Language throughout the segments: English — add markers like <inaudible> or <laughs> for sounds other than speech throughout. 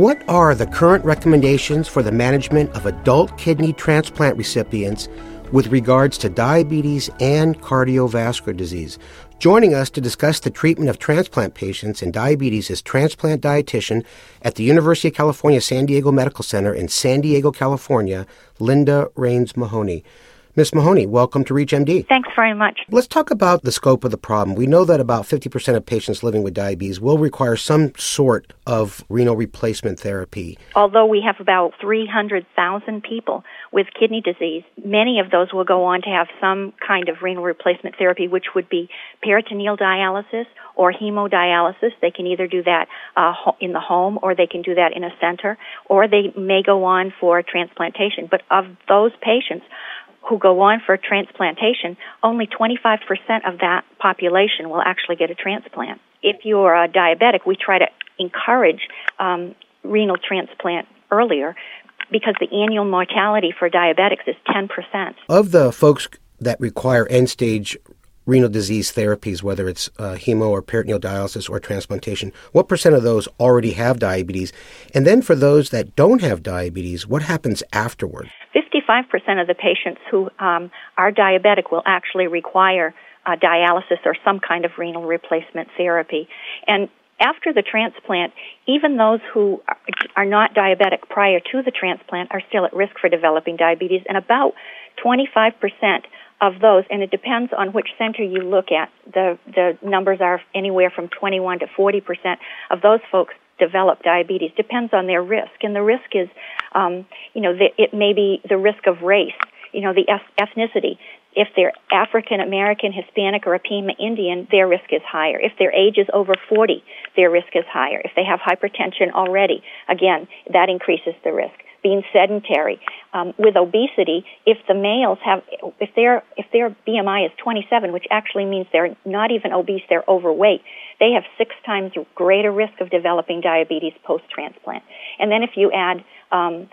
What are the current recommendations for the management of adult kidney transplant recipients with regards to diabetes and cardiovascular disease? Joining us to discuss the treatment of transplant patients and diabetes is transplant dietitian at the University of California San Diego Medical Center in San Diego, California, Linda Rains Mahoney. Ms. Mahoney, welcome to ReachMD. Thanks very much. Let's talk about the scope of the problem. We know that about 50% of patients living with diabetes will require some sort of renal replacement therapy. Although we have about 300,000 people with kidney disease, many of those will go on to have some kind of renal replacement therapy, which would be peritoneal dialysis or hemodialysis. They can either do that uh, in the home or they can do that in a center, or they may go on for transplantation. But of those patients, who go on for transplantation, only 25% of that population will actually get a transplant. If you're a diabetic, we try to encourage um, renal transplant earlier because the annual mortality for diabetics is 10%. Of the folks that require end stage renal disease therapies, whether it's uh, hemo or peritoneal dialysis or transplantation, what percent of those already have diabetes? And then for those that don't have diabetes, what happens afterward? 55% of the patients who um, are diabetic will actually require uh, dialysis or some kind of renal replacement therapy. And after the transplant, even those who are not diabetic prior to the transplant are still at risk for developing diabetes, and about 25% of those, and it depends on which center you look at. The the numbers are anywhere from 21 to 40 percent of those folks develop diabetes. Depends on their risk, and the risk is, um, you know, the, it may be the risk of race, you know, the ethnicity. If they're African American, Hispanic, or a Pima Indian, their risk is higher. If their age is over 40, their risk is higher. If they have hypertension already, again, that increases the risk being sedentary. Um, with obesity, if the males have, if their if their BMI is 27, which actually means they're not even obese, they're overweight, they have six times greater risk of developing diabetes post transplant. And then if you add um,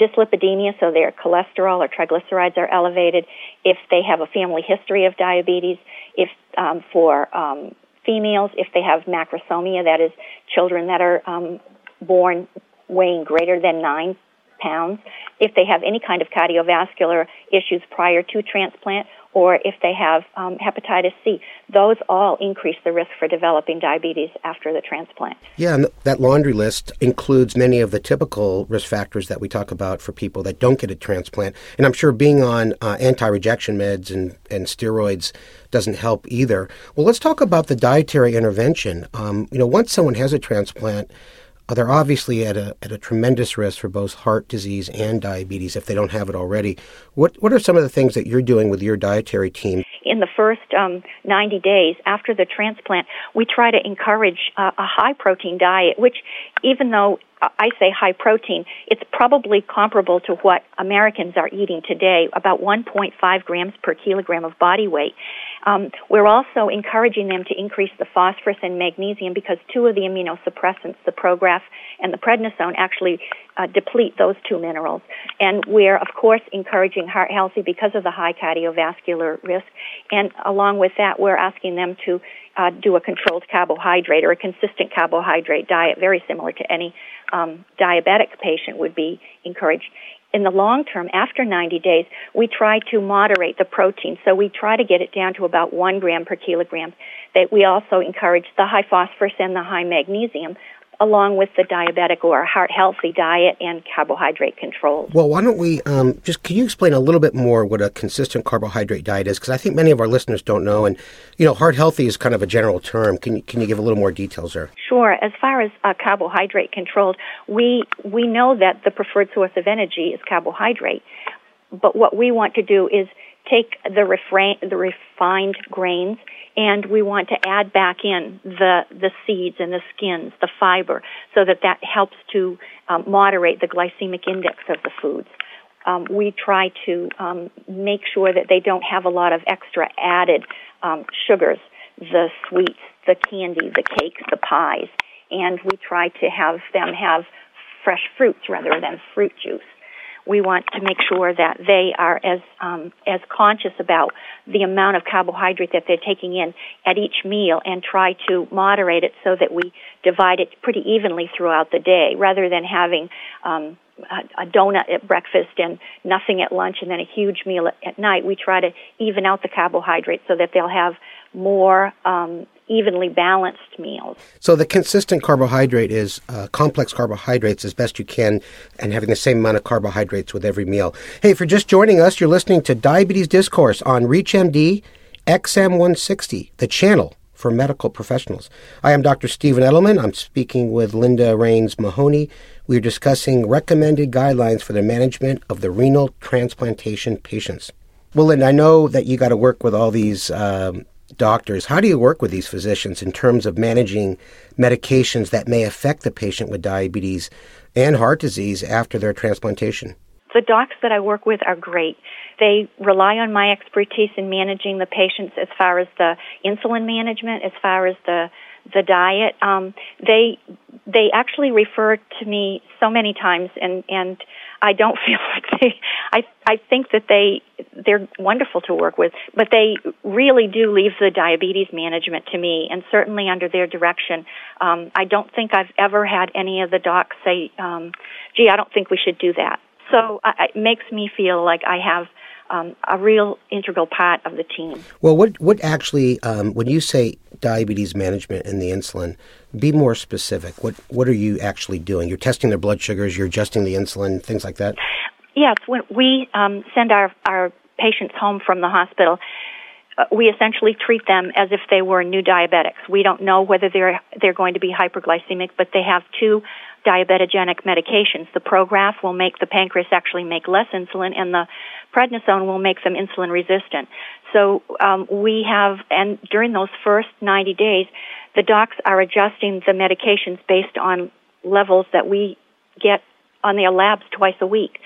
dyslipidemia, so their cholesterol or triglycerides are elevated, if they have a family history of diabetes, if um, for um, females, if they have macrosomia, that is children that are um, born weighing greater than nine pounds, if they have any kind of cardiovascular issues prior to transplant, or if they have um, hepatitis C. Those all increase the risk for developing diabetes after the transplant. Yeah, and that laundry list includes many of the typical risk factors that we talk about for people that don't get a transplant. And I'm sure being on uh, anti rejection meds and, and steroids doesn't help either. Well, let's talk about the dietary intervention. Um, you know, once someone has a transplant, they're obviously at a, at a tremendous risk for both heart disease and diabetes if they don't have it already. What, what are some of the things that you're doing with your dietary team? In the first um, 90 days after the transplant, we try to encourage uh, a high protein diet, which, even though I say high protein, it's probably comparable to what Americans are eating today, about 1.5 grams per kilogram of body weight. Um, we're also encouraging them to increase the phosphorus and magnesium because two of the immunosuppressants, the Prograf and the prednisone, actually uh, deplete those two minerals. And we're, of course, encouraging heart healthy because of the high cardiovascular risk. And along with that, we're asking them to uh, do a controlled carbohydrate or a consistent carbohydrate diet, very similar to any um, diabetic patient would be encouraged. In the long term, after 90 days, we try to moderate the protein. So we try to get it down to about one gram per kilogram. That we also encourage the high phosphorus and the high magnesium along with the diabetic or heart healthy diet and carbohydrate control. Well, why don't we um, just can you explain a little bit more what a consistent carbohydrate diet is? Because I think many of our listeners don't know, and you know, heart healthy is kind of a general term. Can you, can you give a little more details there? Sure. As far as uh, carbohydrate controlled, we we know that the preferred source of energy is carbohydrate, but what we want to do is take the refrain, the refined grains and we want to add back in the the seeds and the skins, the fiber, so that that helps to um, moderate the glycemic index of the foods. Um, we try to um, make sure that they don't have a lot of extra added um, sugars, the sweets, the candy, the cakes, the pies, and we try to have them have fresh fruits rather than fruit juice we want to make sure that they are as um, as conscious about the amount of carbohydrate that they're taking in at each meal and try to moderate it so that we divide it pretty evenly throughout the day rather than having um, a, donut at breakfast and nothing at lunch and then a huge meal at, at night. We try to even out the carbohydrates so that they'll have more um, evenly balanced meals. So the consistent carbohydrate is uh, complex carbohydrates as best you can and having the same amount of carbohydrates with every meal. Hey, for just joining us, you're listening to Diabetes Discourse on ReachMD XM160, the channel for medical professionals. I am Dr. Stephen Edelman. I'm speaking with Linda Rains Mahoney. We are discussing recommended guidelines for the management of the renal transplantation patients. Well, Linda, I know that you got to work with all these um, doctors. How do you work with these physicians in terms of managing medications that may affect the patient with diabetes and heart disease after their transplantation? The docs that I work with are great. They rely on my expertise in managing the patients as far as the insulin management, as far as the the diet. Um, they they actually refer to me so many times, and and I don't <laughs> feel like they. I I think that they they're wonderful to work with, but they really do leave the diabetes management to me, and certainly under their direction. Um, I don't think I've ever had any of the docs say, um, "Gee, I don't think we should do that." So I, it makes me feel like I have um, a real integral part of the team. Well, what what actually, um, when you say diabetes management and the insulin, be more specific. What what are you actually doing? You're testing their blood sugars. You're adjusting the insulin, things like that. Yes, when we um, send our our patients home from the hospital. Uh, we essentially treat them as if they were new diabetics. We don't know whether they're they're going to be hyperglycemic, but they have two diabetogenic medications. The Prograf will make the pancreas actually make less insulin, and the prednisone will make them insulin resistant. So um, we have, and during those first 90 days, the docs are adjusting the medications based on levels that we get on their labs twice a week.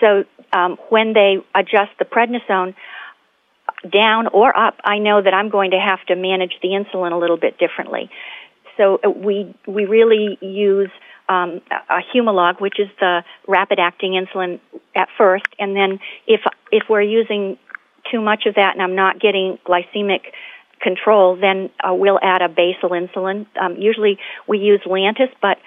So um, when they adjust the prednisone down or up, I know that I'm going to have to manage the insulin a little bit differently. So uh, we we really use um, a Humalog, which is the rapid acting insulin at first, and then if if we're using too much of that and I'm not getting glycemic control, then uh, we'll add a basal insulin. Um, usually we use Lantus, but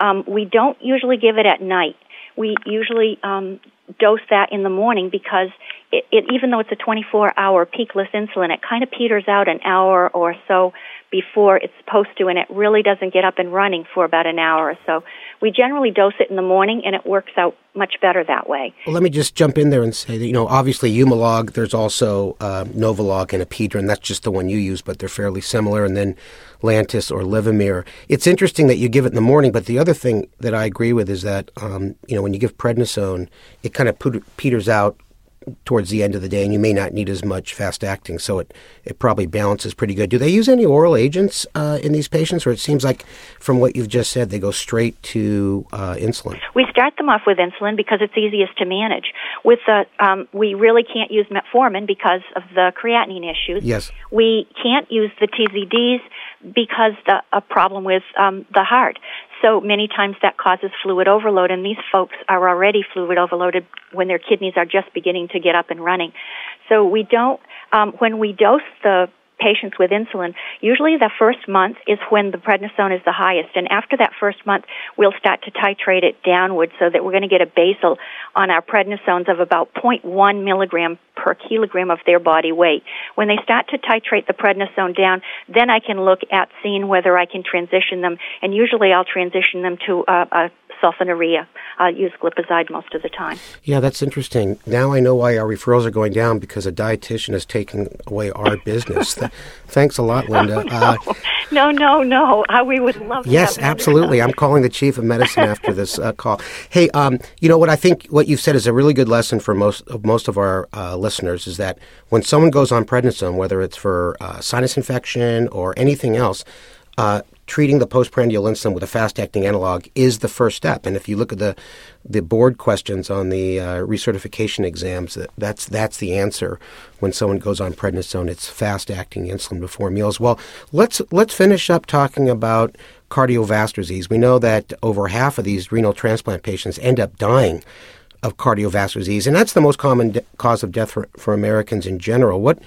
um, we don't usually give it at night. We usually um, dose that in the morning because it, it, even though it's a 24 hour peakless insulin, it kind of peters out an hour or so before it's supposed to, and it really doesn't get up and running for about an hour or so. We generally dose it in the morning, and it works out much better that way. Well, let me just jump in there and say that, you know, obviously Humalog, there's also uh, Novolog and Apidra, that's just the one you use, but they're fairly similar, and then Lantus or Levemir. It's interesting that you give it in the morning, but the other thing that I agree with is that, um, you know, when you give prednisone, it kind of peters out towards the end of the day, and you may not need as much fast acting, so it, it probably balances pretty good. Do they use any oral agents uh, in these patients, or it seems like from what you've just said, they go straight to uh, insulin? We start them off with insulin because it's easiest to manage. With the, um, we really can't use metformin because of the creatinine issues. Yes. We can't use the TZDs because the a problem with um, the heart. So many times that causes fluid overload, and these folks are already fluid overloaded when their kidneys are just beginning to get up and running. So we don't, um, when we dose the patients with insulin, usually the first month is when the prednisone is the highest. And after that first month, we'll start to titrate it downward so that we're going to get a basal on our prednisones of about 0.1 milligram per kilogram of their body weight. When they start to titrate the prednisone down, then I can look at seeing whether I can transition them. And usually I'll transition them to uh, a, a sulfonylurea. I use glipizide most of the time. Yeah, that's interesting. Now I know why our referrals are going down because a dietitian is taking away our business. Thanks a lot, Linda. Oh, <laughs> no. Uh, no, no, no. Uh, we would love. Yes, absolutely. I'm calling the chief of medicine after this uh, call. Hey, um, you know what I think? What what you've said is a really good lesson for most of most of our uh, listeners is that when someone goes on prednisone, whether it's for uh, sinus infection or anything else, uh, treating the postprandial insulin with a fast-acting analog is the first step. And if you look at the the board questions on the uh, recertification exams, that's that's the answer. When someone goes on prednisone, it's fast-acting insulin before meals. Well, let's let's finish up talking about cardiovascular disease. We know that over half of these renal transplant patients end up dying of cardiovascular disease, and that's the most common de- cause of death for, for Americans in general. What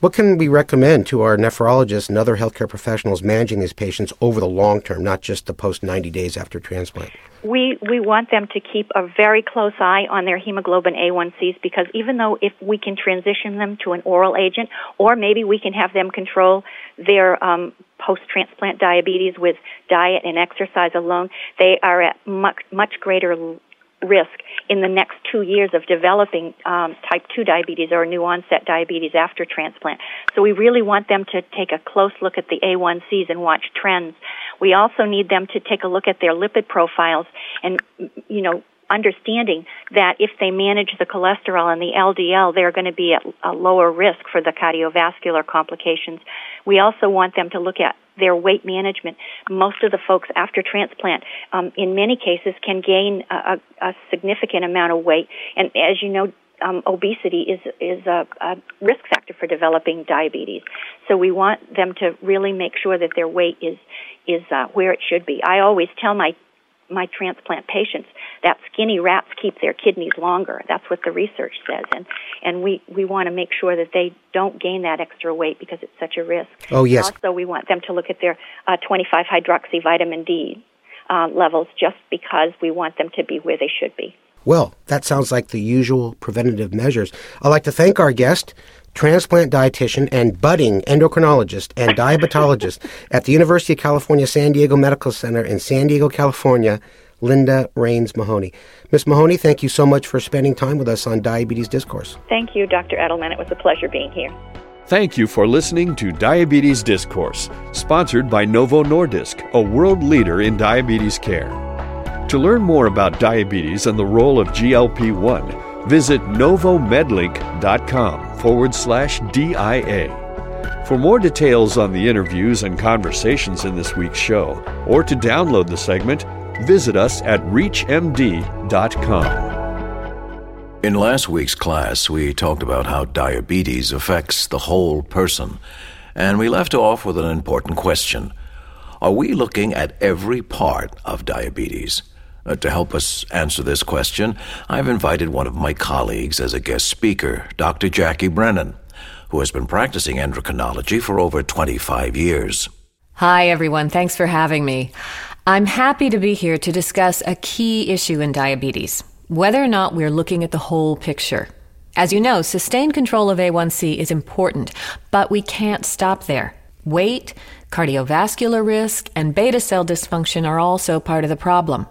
what can we recommend to our nephrologists and other healthcare professionals managing these patients over the long term, not just the post 90 days after transplant? We, we want them to keep a very close eye on their hemoglobin A1Cs because even though if we can transition them to an oral agent, or maybe we can have them control their um, post transplant diabetes with diet and exercise alone, they are at much, much greater risk in the next two years of developing um, type 2 diabetes or new onset diabetes after transplant. So we really want them to take a close look at the A1Cs and watch trends. We also need them to take a look at their lipid profiles and, you know, understanding that if they manage the cholesterol and the LDL, they're going to be at a lower risk for the cardiovascular complications. We also want them to look at their weight management. Most of the folks after transplant, um, in many cases, can gain a, a, significant amount of weight. And as you know, um, obesity is is a, a, risk factor for developing diabetes. So we want them to really make sure that their weight is is uh, where it should be. I always tell my my transplant patients that skinny rats keep their kidneys longer. That's what the research says, and and we we want to make sure that they don't gain that extra weight because it's such a risk. Oh yes. Also, we want them to look at their uh, 25 hydroxy vitamin D uh, levels just because we want them to be where they should be. Well, that sounds like the usual preventative measures. I'd like to thank our guest, transplant dietitian and budding endocrinologist and diabetologist <laughs> at the University of California San Diego Medical Center in San Diego, California, Linda Rains Mahoney. Ms. Mahoney, thank you so much for spending time with us on Diabetes Discourse. Thank you, Dr. Edelman. It was a pleasure being here. Thank you for listening to Diabetes Discourse, sponsored by Novo Nordisk, a world leader in diabetes care. To learn more about diabetes and the role of GLP 1, visit novomedlink.com forward slash DIA. For more details on the interviews and conversations in this week's show, or to download the segment, visit us at reachmd.com. In last week's class, we talked about how diabetes affects the whole person, and we left off with an important question. Are we looking at every part of diabetes? Uh, to help us answer this question, I've invited one of my colleagues as a guest speaker, Dr. Jackie Brennan, who has been practicing endocrinology for over 25 years. Hi, everyone. Thanks for having me. I'm happy to be here to discuss a key issue in diabetes whether or not we're looking at the whole picture. As you know, sustained control of A1C is important, but we can't stop there. Weight, cardiovascular risk, and beta cell dysfunction are also part of the problem.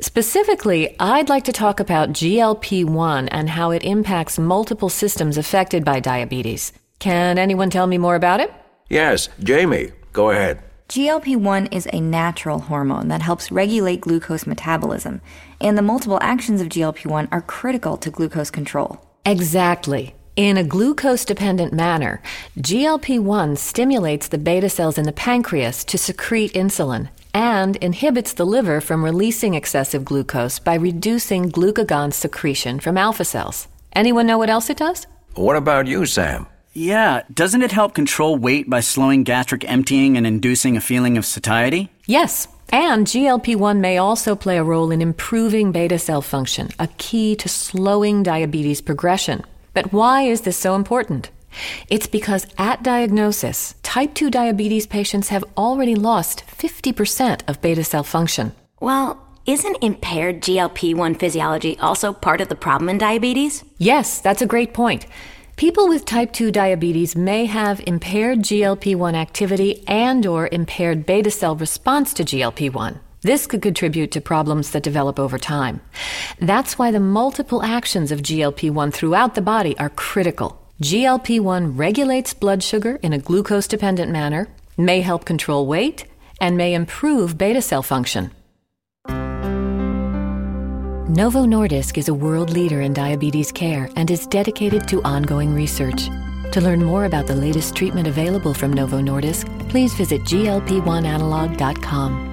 Specifically, I'd like to talk about GLP 1 and how it impacts multiple systems affected by diabetes. Can anyone tell me more about it? Yes, Jamie, go ahead. GLP 1 is a natural hormone that helps regulate glucose metabolism, and the multiple actions of GLP 1 are critical to glucose control. Exactly. In a glucose dependent manner, GLP 1 stimulates the beta cells in the pancreas to secrete insulin and inhibits the liver from releasing excessive glucose by reducing glucagon secretion from alpha cells. Anyone know what else it does? What about you, Sam? Yeah, doesn't it help control weight by slowing gastric emptying and inducing a feeling of satiety? Yes. And GLP 1 may also play a role in improving beta cell function, a key to slowing diabetes progression. But why is this so important? It's because at diagnosis, type 2 diabetes patients have already lost 50% of beta cell function. Well, isn't impaired GLP 1 physiology also part of the problem in diabetes? Yes, that's a great point. People with type 2 diabetes may have impaired GLP-1 activity and or impaired beta cell response to GLP-1. This could contribute to problems that develop over time. That's why the multiple actions of GLP-1 throughout the body are critical. GLP-1 regulates blood sugar in a glucose dependent manner, may help control weight, and may improve beta cell function. Novo Nordisk is a world leader in diabetes care and is dedicated to ongoing research. To learn more about the latest treatment available from Novo Nordisk, please visit glp1analog.com.